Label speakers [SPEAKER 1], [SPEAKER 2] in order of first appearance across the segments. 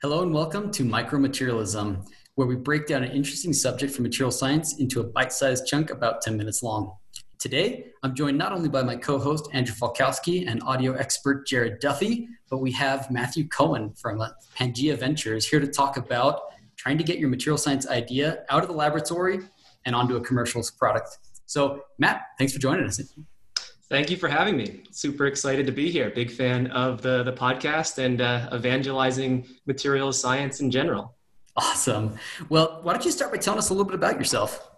[SPEAKER 1] Hello and welcome to Micromaterialism, where we break down an interesting subject from material science into a bite sized chunk about 10 minutes long. Today, I'm joined not only by my co host, Andrew Falkowski, and audio expert, Jared Duffy, but we have Matthew Cohen from Pangea Ventures here to talk about trying to get your material science idea out of the laboratory and onto a commercial product. So, Matt, thanks for joining us.
[SPEAKER 2] Thank you for having me. Super excited to be here. Big fan of the, the podcast and uh, evangelizing materials science in general.
[SPEAKER 1] Awesome. Well, why don't you start by telling us a little bit about yourself?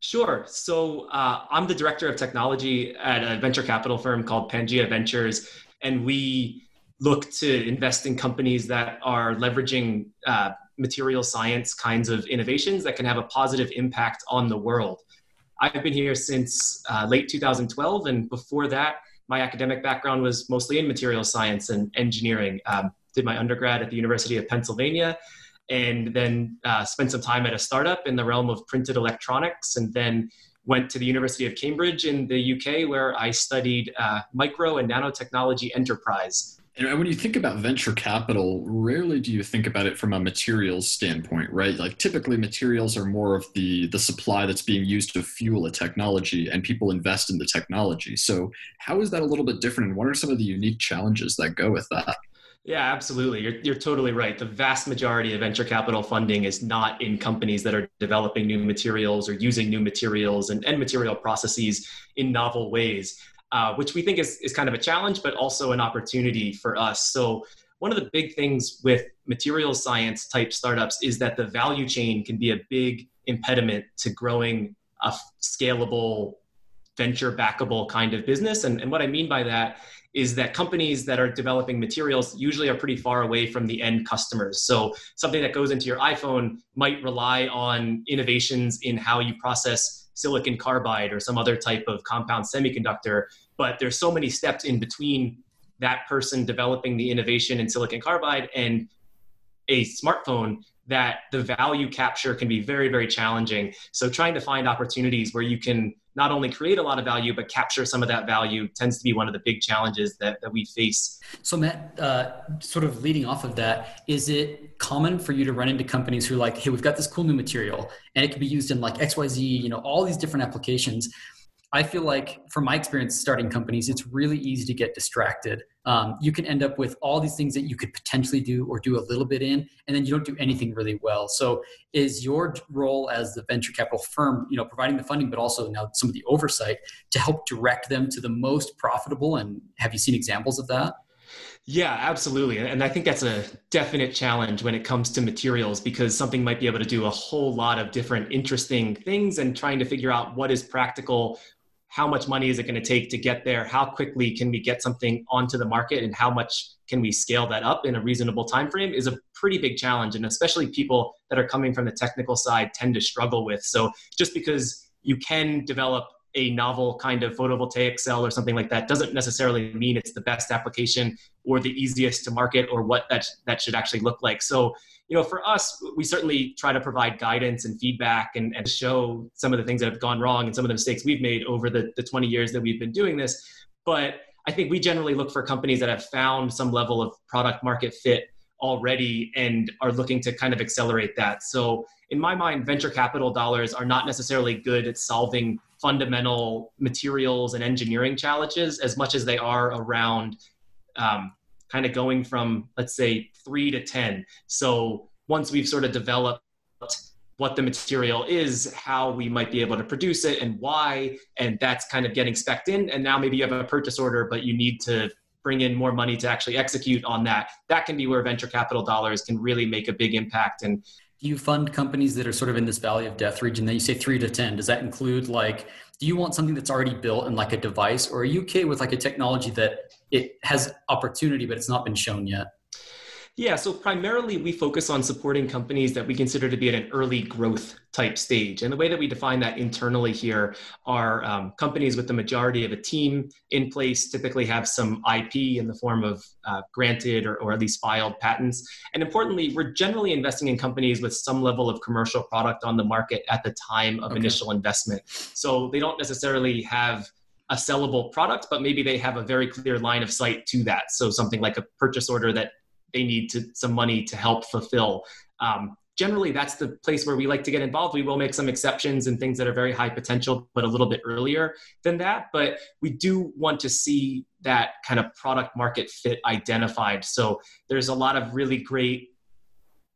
[SPEAKER 2] Sure. So uh, I'm the director of technology at a venture capital firm called Pangea Ventures, and we look to invest in companies that are leveraging uh, material science kinds of innovations that can have a positive impact on the world. I've been here since uh, late 2012, and before that, my academic background was mostly in material science and engineering. Um, did my undergrad at the University of Pennsylvania, and then uh, spent some time at a startup in the realm of printed electronics, and then went to the University of Cambridge in the UK, where I studied uh, micro and nanotechnology enterprise.
[SPEAKER 3] And when you think about venture capital, rarely do you think about it from a materials standpoint, right? Like typically materials are more of the the supply that's being used to fuel a technology and people invest in the technology. So how is that a little bit different and what are some of the unique challenges that go with that?
[SPEAKER 2] Yeah, absolutely. You're, you're totally right. The vast majority of venture capital funding is not in companies that are developing new materials or using new materials and, and material processes in novel ways uh, which we think is, is kind of a challenge, but also an opportunity for us. So, one of the big things with materials science type startups is that the value chain can be a big impediment to growing a scalable, venture backable kind of business. And, and what I mean by that is that companies that are developing materials usually are pretty far away from the end customers. So something that goes into your iPhone might rely on innovations in how you process silicon carbide or some other type of compound semiconductor but there's so many steps in between that person developing the innovation in silicon carbide and a smartphone that the value capture can be very very challenging. So trying to find opportunities where you can not only create a lot of value but capture some of that value tends to be one of the big challenges that, that we face.
[SPEAKER 1] So matt uh, sort of leading off of that is it common for you to run into companies who are like hey we've got this cool new material and it can be used in like xyz you know all these different applications I feel like, from my experience starting companies, it's really easy to get distracted. Um, you can end up with all these things that you could potentially do or do a little bit in, and then you don't do anything really well. So, is your role as the venture capital firm, you know, providing the funding, but also now some of the oversight to help direct them to the most profitable? And have you seen examples of that?
[SPEAKER 2] Yeah, absolutely. And I think that's a definite challenge when it comes to materials because something might be able to do a whole lot of different interesting things and trying to figure out what is practical how much money is it going to take to get there? How quickly can we get something onto the market? And how much can we scale that up in a reasonable time frame is a pretty big challenge. And especially people that are coming from the technical side tend to struggle with. So just because you can develop a novel kind of photovoltaic cell or something like that doesn't necessarily mean it's the best application or the easiest to market or what that that should actually look like. So you know, for us, we certainly try to provide guidance and feedback and, and show some of the things that have gone wrong and some of the mistakes we've made over the, the 20 years that we've been doing this. But I think we generally look for companies that have found some level of product market fit already and are looking to kind of accelerate that. So, in my mind, venture capital dollars are not necessarily good at solving fundamental materials and engineering challenges as much as they are around um, kind of going from let's say three to ten. So once we've sort of developed what the material is how we might be able to produce it and why and that's kind of getting specced in and now maybe you have a purchase order but you need to bring in more money to actually execute on that. That can be where venture capital dollars can really make a big impact and
[SPEAKER 1] do you fund companies that are sort of in this valley of death region then you say 3 to 10 does that include like do you want something that's already built in like a device? Or are you okay with like a technology that it has opportunity but it's not been shown yet
[SPEAKER 2] yeah, so primarily we focus on supporting companies that we consider to be at an early growth type stage. And the way that we define that internally here are um, companies with the majority of a team in place typically have some IP in the form of uh, granted or, or at least filed patents. And importantly, we're generally investing in companies with some level of commercial product on the market at the time of okay. initial investment. So they don't necessarily have a sellable product, but maybe they have a very clear line of sight to that. So something like a purchase order that they need to, some money to help fulfill. Um, generally, that's the place where we like to get involved. We will make some exceptions and things that are very high potential, but a little bit earlier than that. But we do want to see that kind of product market fit identified. So there's a lot of really great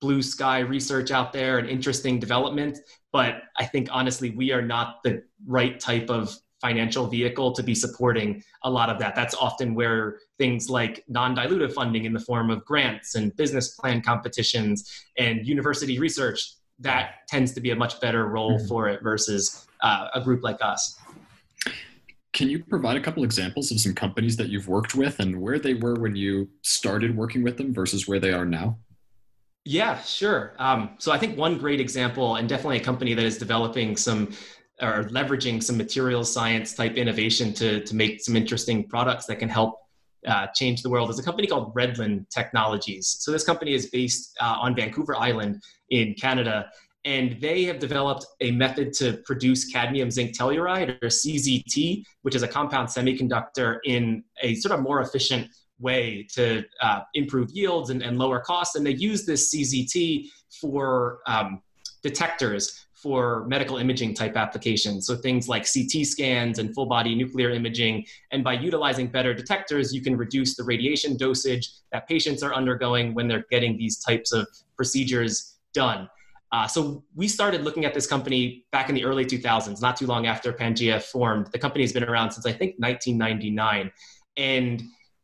[SPEAKER 2] blue sky research out there and interesting development. But I think honestly, we are not the right type of financial vehicle to be supporting a lot of that. That's often where things like non dilutive funding in the form of grants and business plan competitions and university research, that tends to be a much better role mm-hmm. for it versus uh, a group like us.
[SPEAKER 3] Can you provide a couple examples of some companies that you've worked with and where they were when you started working with them versus where they are now?
[SPEAKER 2] Yeah, sure. Um, so I think one great example, and definitely a company that is developing some or leveraging some materials science type innovation to, to make some interesting products that can help uh, change the world is a company called Redlen Technologies. So this company is based uh, on Vancouver Island in Canada, and they have developed a method to produce cadmium zinc telluride or CZT, which is a compound semiconductor in a sort of more efficient way to uh, improve yields and, and, lower costs. And they use this CZT for um, detectors for medical imaging type applications. So things like CT scans and full body nuclear imaging. And by utilizing better detectors, you can reduce the radiation dosage that patients are undergoing when they're getting these types of procedures done. Uh, so we started looking at this company back in the early 2000s, not too long after Pangea formed. The company has been around since I think 1999. And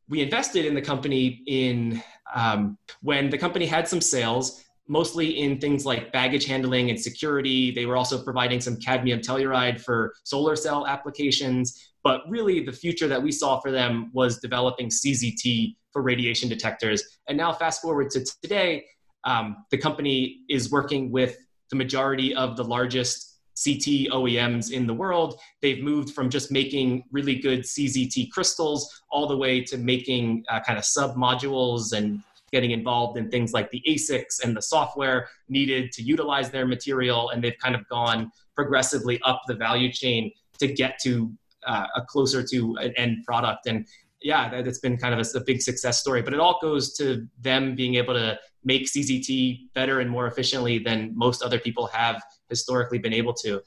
[SPEAKER 2] we invested in the company in um, when the company had some sales mostly in things like baggage handling and security. They were also providing some cadmium telluride for solar cell applications. But really, the future that we saw for them was developing CZT for radiation detectors. And now, fast forward to today, um, the company is working with the majority of the largest CT OEMs in the world. They've moved from just making really good CZT crystals all the way to making uh, kind of sub modules and getting involved in things like the ASICs and the software needed to utilize their material. And they've kind of gone progressively up the value chain to get to uh, a closer to an end product. And yeah, that's been kind of a, a, big success story. But it all goes to them being able to make CZT better and more efficiently than most other people have historically been able to.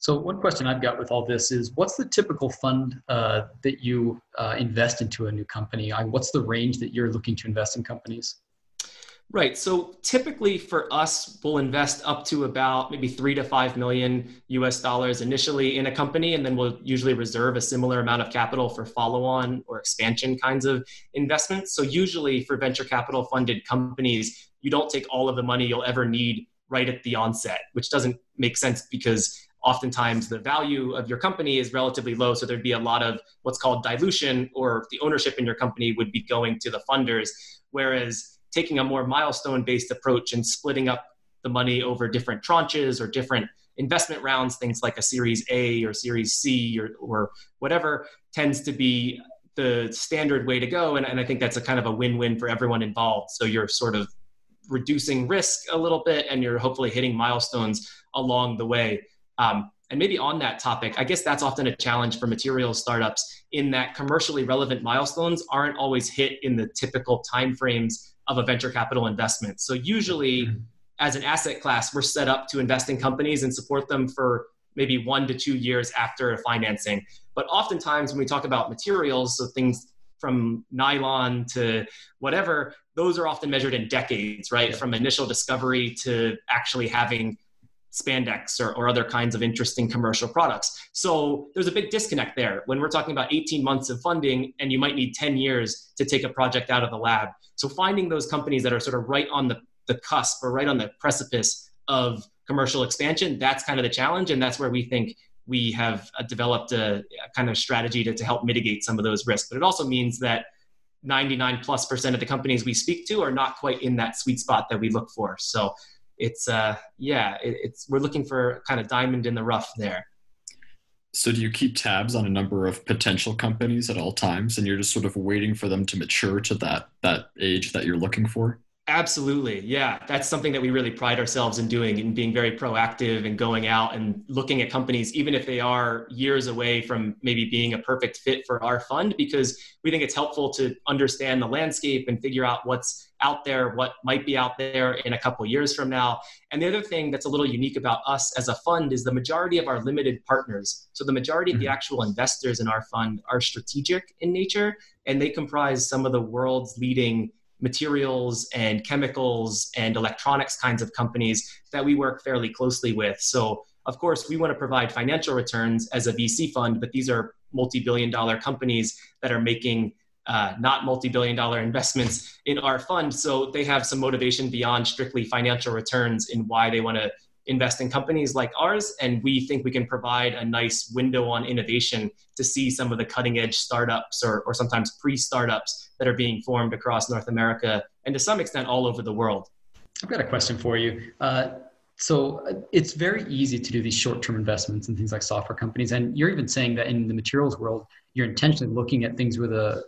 [SPEAKER 1] So one question I've got with all this is, what's the typical fund uh, that you uh, invest into a new company? I, what's the range that you're looking to invest in companies?
[SPEAKER 2] Right. So typically for us, we'll invest up to about maybe three to five million US dollars initially in a company, and then we'll usually reserve a similar amount of capital for follow on or expansion kinds of investments. So usually for venture capital funded companies, you don't take all of the money you'll ever need right at the onset, which doesn't make sense because oftentimes the value of your company is relatively low. So there'd be a lot of what's called dilution, or the ownership in your company would be going to the funders. Whereas taking a more milestone based approach and splitting up the money over different tranches or different investment rounds, things like a Series A or Series C or, or whatever, tends to be the standard way to go. And, and I think that's a kind of a win win for everyone involved. So you're sort of reducing risk a little bit and you're hopefully hitting milestones along the way. Um, and maybe on that topic, I guess that's often a challenge for materials startups in that commercially relevant milestones aren't always hit in the typical timeframes of a venture capital investment. So usually, mm-hmm. as an asset class, we're set up to invest in companies and support them for maybe one to two years after financing. But oftentimes, when we talk about materials, so things from nylon to whatever, those are often measured in decades, right? Yeah. From initial discovery to actually having spandex or, or other kinds of interesting commercial products. So there's a big disconnect there when we're talking about 18 months of funding and you might need 10 years to take a project out of the lab. So finding those companies that are sort of right on the, the cusp or right on the precipice of commercial expansion, that's kind of the challenge. And that's where we think we have uh, developed a, a kind of strategy to, to help mitigate some of those risks. But it also means that 99 plus percent of the companies we speak to are not quite in that sweet spot that we look for. So it's uh yeah it, it's we're looking for kind of diamond in the rough there
[SPEAKER 3] so do you keep tabs on a number of potential companies at all times and you're just sort of waiting for them to mature to that that age that you're looking for
[SPEAKER 2] Absolutely. Yeah. That's something that we really pride ourselves in doing and being very proactive and going out and looking at companies, even if they are years away from maybe being a perfect fit for our fund, because we think it's helpful to understand the landscape and figure out what's out there, what might be out there in a couple years from now. And the other thing that's a little unique about us as a fund is the majority of our limited partners. So the majority of the mm-hmm. actual investors in our fund are strategic in nature, and they comprise some of the world's leading materials and chemicals and electronics kinds of companies that we work fairly closely with. So, of course, we want to provide financial returns as a VC fund, but these are multi billion dollar companies that are making uh, not multi billion dollar investments in our fund. So, they have some motivation beyond strictly financial returns in why they want to invest in companies like ours. And we think we can provide a nice window on innovation to see some of the cutting edge startups or, or sometimes pre startups that are being formed across North America and to some extent all over the world.
[SPEAKER 1] I've got a question for you. Uh, so uh, it's very easy to do these short-term investments in things like software companies, and you're even saying that in the materials world, you're intentionally looking at things with a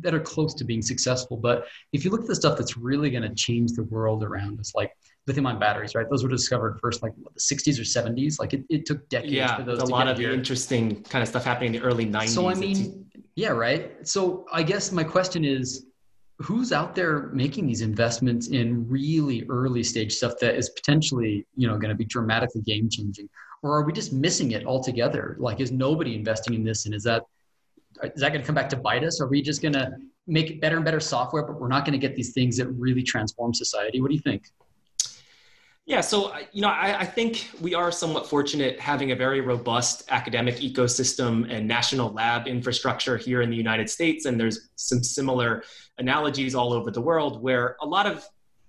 [SPEAKER 1] that are close to being successful. But if you look at the stuff that's really going to change the world around us, like lithium-ion batteries, right? Those were discovered first, like what, the 60s or 70s. Like it, it took decades
[SPEAKER 2] yeah,
[SPEAKER 1] for those.
[SPEAKER 2] a lot of here. interesting kind of stuff happening in the early 90s.
[SPEAKER 1] So I mean, yeah, right. So I guess my question is, who's out there making these investments in really early stage stuff that is potentially, you know, going to be dramatically game changing, or are we just missing it altogether? Like, is nobody investing in this, and is that is that going to come back to bite us? Are we just going to make better and better software, but we're not going to get these things that really transform society? What do you think?
[SPEAKER 2] Yeah, so uh, you know, I, I, think we are somewhat fortunate having a very robust academic ecosystem and national lab infrastructure here in the United States, and there's some similar analogies all over the world where a lot of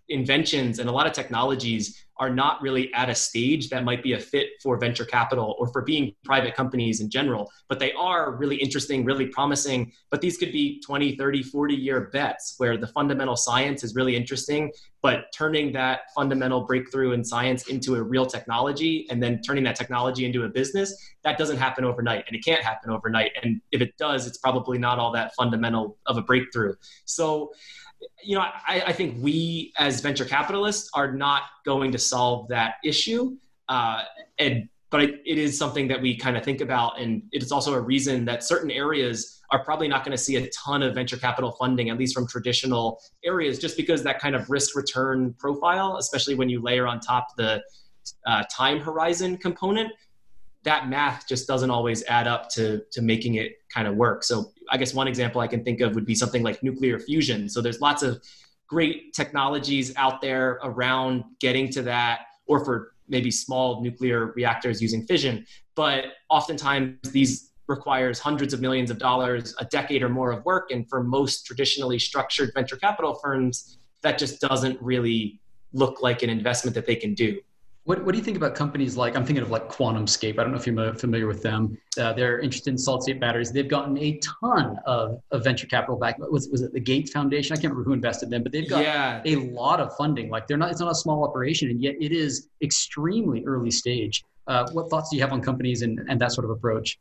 [SPEAKER 2] inventions and a lot of technologies are not really at a stage that might be a fit for venture capital or for being private companies in general but they are really interesting really promising. But these could be 20 30 40 year bets where the fundamental science is really interesting but turning that fundamental breakthrough in science into a real technology and then turning that technology into a business that doesn't happen overnight and it can't happen overnight. And if it does it's probably not all that fundamental of a breakthrough. So you know, I, I, think we as venture capitalists are not going to solve that issue. Uh, and but it, it is something that we kind of think about, and it is also a reason that certain areas are probably not going to see a ton of venture capital funding, at least from traditional areas, just because that kind of risk return profile, especially when you layer on top the uh, time horizon component, that math just doesn't always add up to to making it kind of work. So I guess one example I can think of would be something like nuclear fusion. So there's lots of great technologies out there around getting to that, or for maybe small nuclear reactors using fission. But oftentimes these requires hundreds of millions of dollars, a decade or more of work, and for most traditionally structured venture capital firms, that just doesn't really look like an investment that they can do.
[SPEAKER 1] What, what do you think about companies like, I'm thinking of like QuantumScape. I don't know if you're familiar with them. Uh, they're interested in solid state batteries. They've gotten a ton of, of venture capital back. Was, was it the Gates Foundation? I can't remember who invested in them, but they've got yeah. a lot of funding. Like they're not, it's not a small operation, and yet it is extremely early stage. Uh, what thoughts do you have on companies and, and that sort of approach?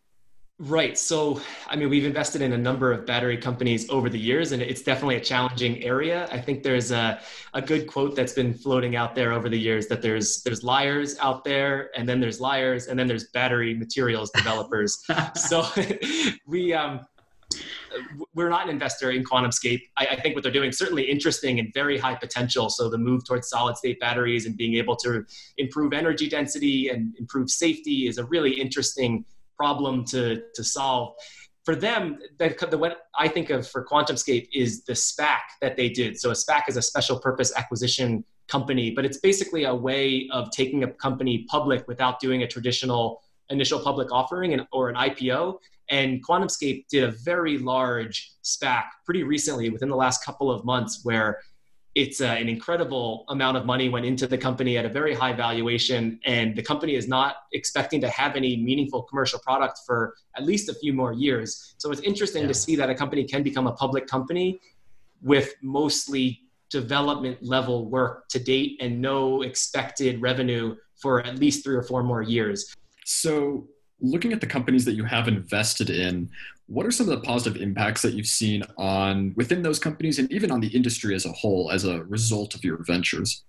[SPEAKER 2] Right. So, I mean, we've invested in a number of battery companies over the years, and it's definitely a challenging area. I think there's a, a good quote that's been floating out there over the years that there's there's liars out there, and then there's liars, and then there's battery materials developers. so, we um, we're not an investor in QuantumScape. I, I, think what they're doing certainly interesting and very high potential. So the move towards solid state batteries and being able to improve energy density and improve safety is a really interesting problem to, to solve. For them, the, the, what I think of for QuantumScape is the SPAC that they did. So a SPAC is a special purpose acquisition company, but it's basically a way of taking a company public without doing a traditional initial public offering and, or an IPO. And QuantumScape did a very large SPAC pretty recently within the last couple of months where it's uh, an incredible amount of money went into the company at a very high valuation and the company is not expecting to have any meaningful commercial product for at least a few more years so it's interesting yeah. to see that a company can become a public company with mostly development level work to date and no expected revenue for at least three or four more years
[SPEAKER 3] so looking at the companies that you have invested in, what are some of the positive impacts that you've seen on within those companies and even on the industry as a whole as a result of your ventures?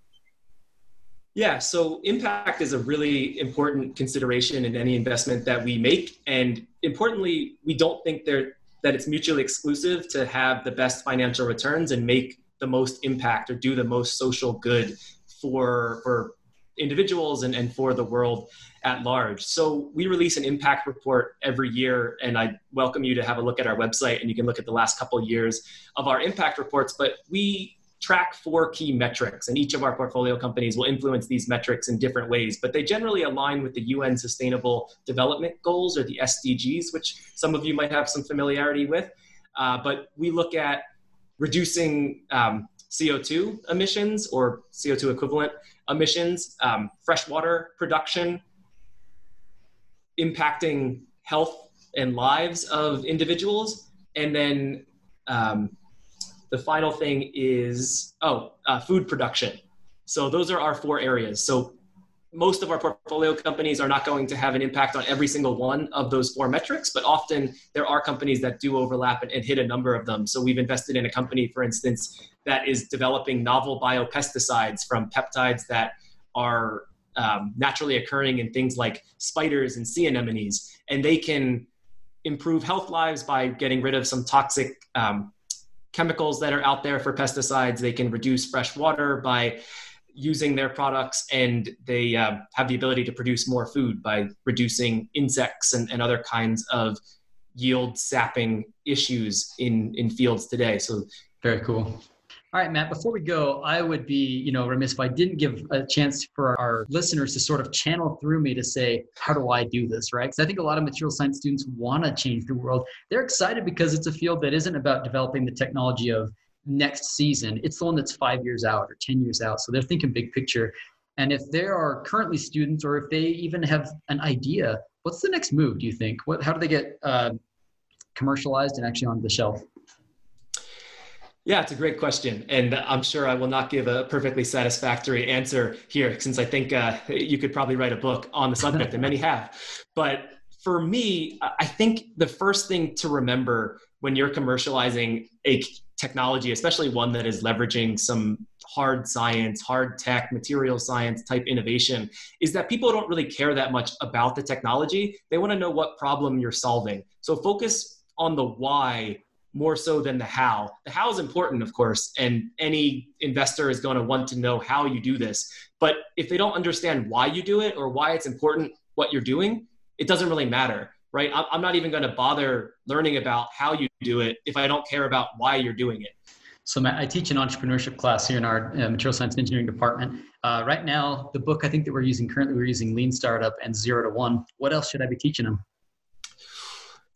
[SPEAKER 2] Yeah, so impact is a really important consideration in any investment that we make. And importantly, we don't think there, that it's mutually exclusive to have the best financial returns and make the most impact or do the most social good for, for individuals and, and for the world at large. So we release an impact report every year, and I welcome you to have a look at our website and you can look at the last couple of years of our impact reports. But we track four key metrics, and each of our portfolio companies will influence these metrics in different ways, but they generally align with the UN Sustainable Development Goals or the SDGs, which some of you might have some familiarity with. Uh, but we look at reducing um, CO2 emissions or CO2 equivalent emissions, um, freshwater production, impacting health and lives of individuals, and then um, the final thing is oh, uh, food production. So those are our four areas. So most of our portfolio companies are not going to have an impact on every single one of those four metrics, but often there are companies that do overlap and, and, hit a number of them. So we've invested in a company, for instance, that is developing novel biopesticides from peptides that are um, naturally occurring in things like spiders and sea anemones, and they can improve health lives by getting rid of some toxic um, chemicals that are out there for pesticides. They can reduce fresh water by using their products, and they uh, have the ability to produce more food by reducing insects and, and other kinds of yield sapping issues in in fields today. So
[SPEAKER 1] very cool. All right, Matt, before we go, I would be, you know, remiss if I didn't give a chance for our listeners to sort of channel through me to say, how do I do this, right? Because I think a lot of material science students want to change the world. They're excited because it's a field that isn't about developing the technology of next season. It's the one that's five years out or 10 years out. So they're thinking big picture. And if there are currently students or if they even have an idea, what's the next move, do you think? What, how do they get uh, commercialized and actually on the shelf?
[SPEAKER 2] Yeah, it's a great question. And I'm sure I will not give a perfectly satisfactory answer here, since I think uh, you could probably write a book on the subject, and many have. But for me, I think the first thing to remember when you're commercializing a technology, especially one that is leveraging some hard science, hard tech, material science type innovation, is that people don't really care that much about the technology. They want to know what problem you're solving. So focus on the why more so than the how. The how is important, of course, and any investor is going to want to know how you do this. But if they don't understand why you do it or why it's important what you're doing, it doesn't really matter, right? I'm not even going to bother learning about how you do it if I don't care about why you're doing it.
[SPEAKER 1] So Matt, I teach an entrepreneurship class here in our uh, material science and engineering department. Uh, right now, the book I think that we're using currently, we're using Lean Startup and Zero to One. What else should I be teaching them?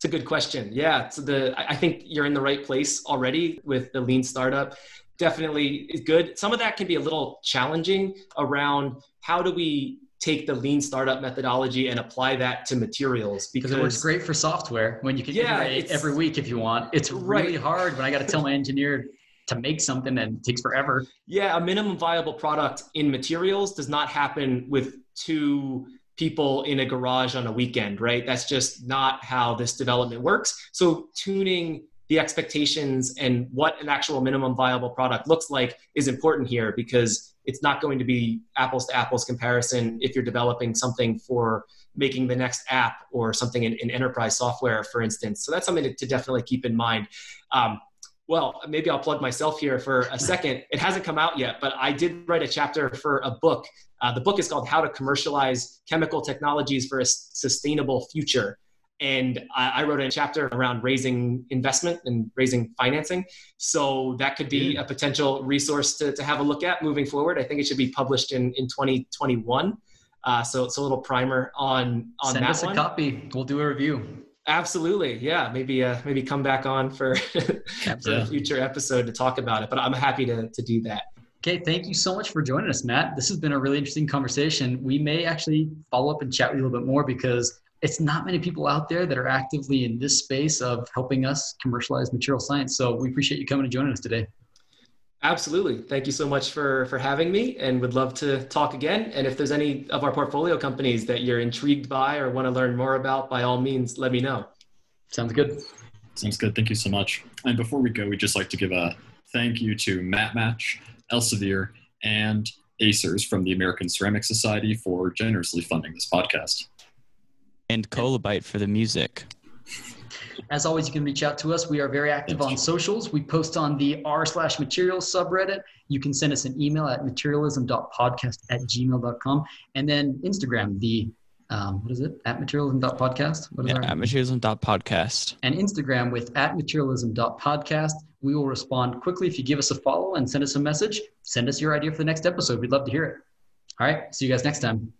[SPEAKER 2] It's a good question. Yeah, so the I think you're in the right place already with the lean startup. Definitely is good. Some of that can be a little challenging around how do we take the lean startup methodology and apply that to materials
[SPEAKER 1] because it works great for software when you can yeah, iterate every week if you want. It's really hard when I got to tell my engineer to make something and takes forever.
[SPEAKER 2] Yeah, a minimum viable product in materials does not happen with two people in a garage on a weekend, right? That's just not how this development works. So tuning the expectations and what an actual minimum viable product looks like is important here because it's not going to be apples to apples comparison if you're developing something for making the next app or something in, in enterprise software, for instance. So that's something to, to definitely keep in mind. Um, well, maybe I'll plug myself here for a second. It hasn't come out yet, but I did write a chapter for a book. Uh, the book is called How to Commercialize Chemical Technologies for a Sustainable Future. And I, I wrote a chapter around raising investment and raising financing. So that could be a potential resource to, to have a look at moving forward. I think it should be published in, in 2021. Uh, so it's a little primer on, on
[SPEAKER 1] Send
[SPEAKER 2] that
[SPEAKER 1] us a copy. We'll do a review.
[SPEAKER 2] Absolutely, yeah. Maybe uh, maybe come back on for, for a future episode to talk about it. But I'm happy to to do that.
[SPEAKER 1] Okay, thank you so much for joining us, Matt. This has been a really interesting conversation. We may actually follow up and chat with you a little bit more because it's not many people out there that are actively in this space of helping us commercialize material science. So we appreciate you coming and joining us today.
[SPEAKER 2] Absolutely. Thank you so much for for having me and would love to talk again. And if there's any of our portfolio companies that you're intrigued by or want to learn more about, by all means, let me know.
[SPEAKER 1] Sounds good.
[SPEAKER 3] Sounds good. Thank you so much. And before we go, we'd just like to give a thank you to Matmatch, Elsevier, and Acers from the American Ceramic Society for generously funding this podcast.
[SPEAKER 4] And Kolobyte for the music.
[SPEAKER 1] As always, you can reach out to us. We are very active on socials. We post on the r slash materials subreddit. You can send us an email at materialism.podcast at gmail.com. And then Instagram, the um, what is it? At materialism.podcast? What is
[SPEAKER 4] Yeah,
[SPEAKER 1] our-
[SPEAKER 4] at materialism.podcast.
[SPEAKER 1] and Instagram with at materialism.podcast. We will respond quickly if you give us a follow and send us a message. Send us your idea for the next episode. We'd love to hear it. All right. See you guys next time.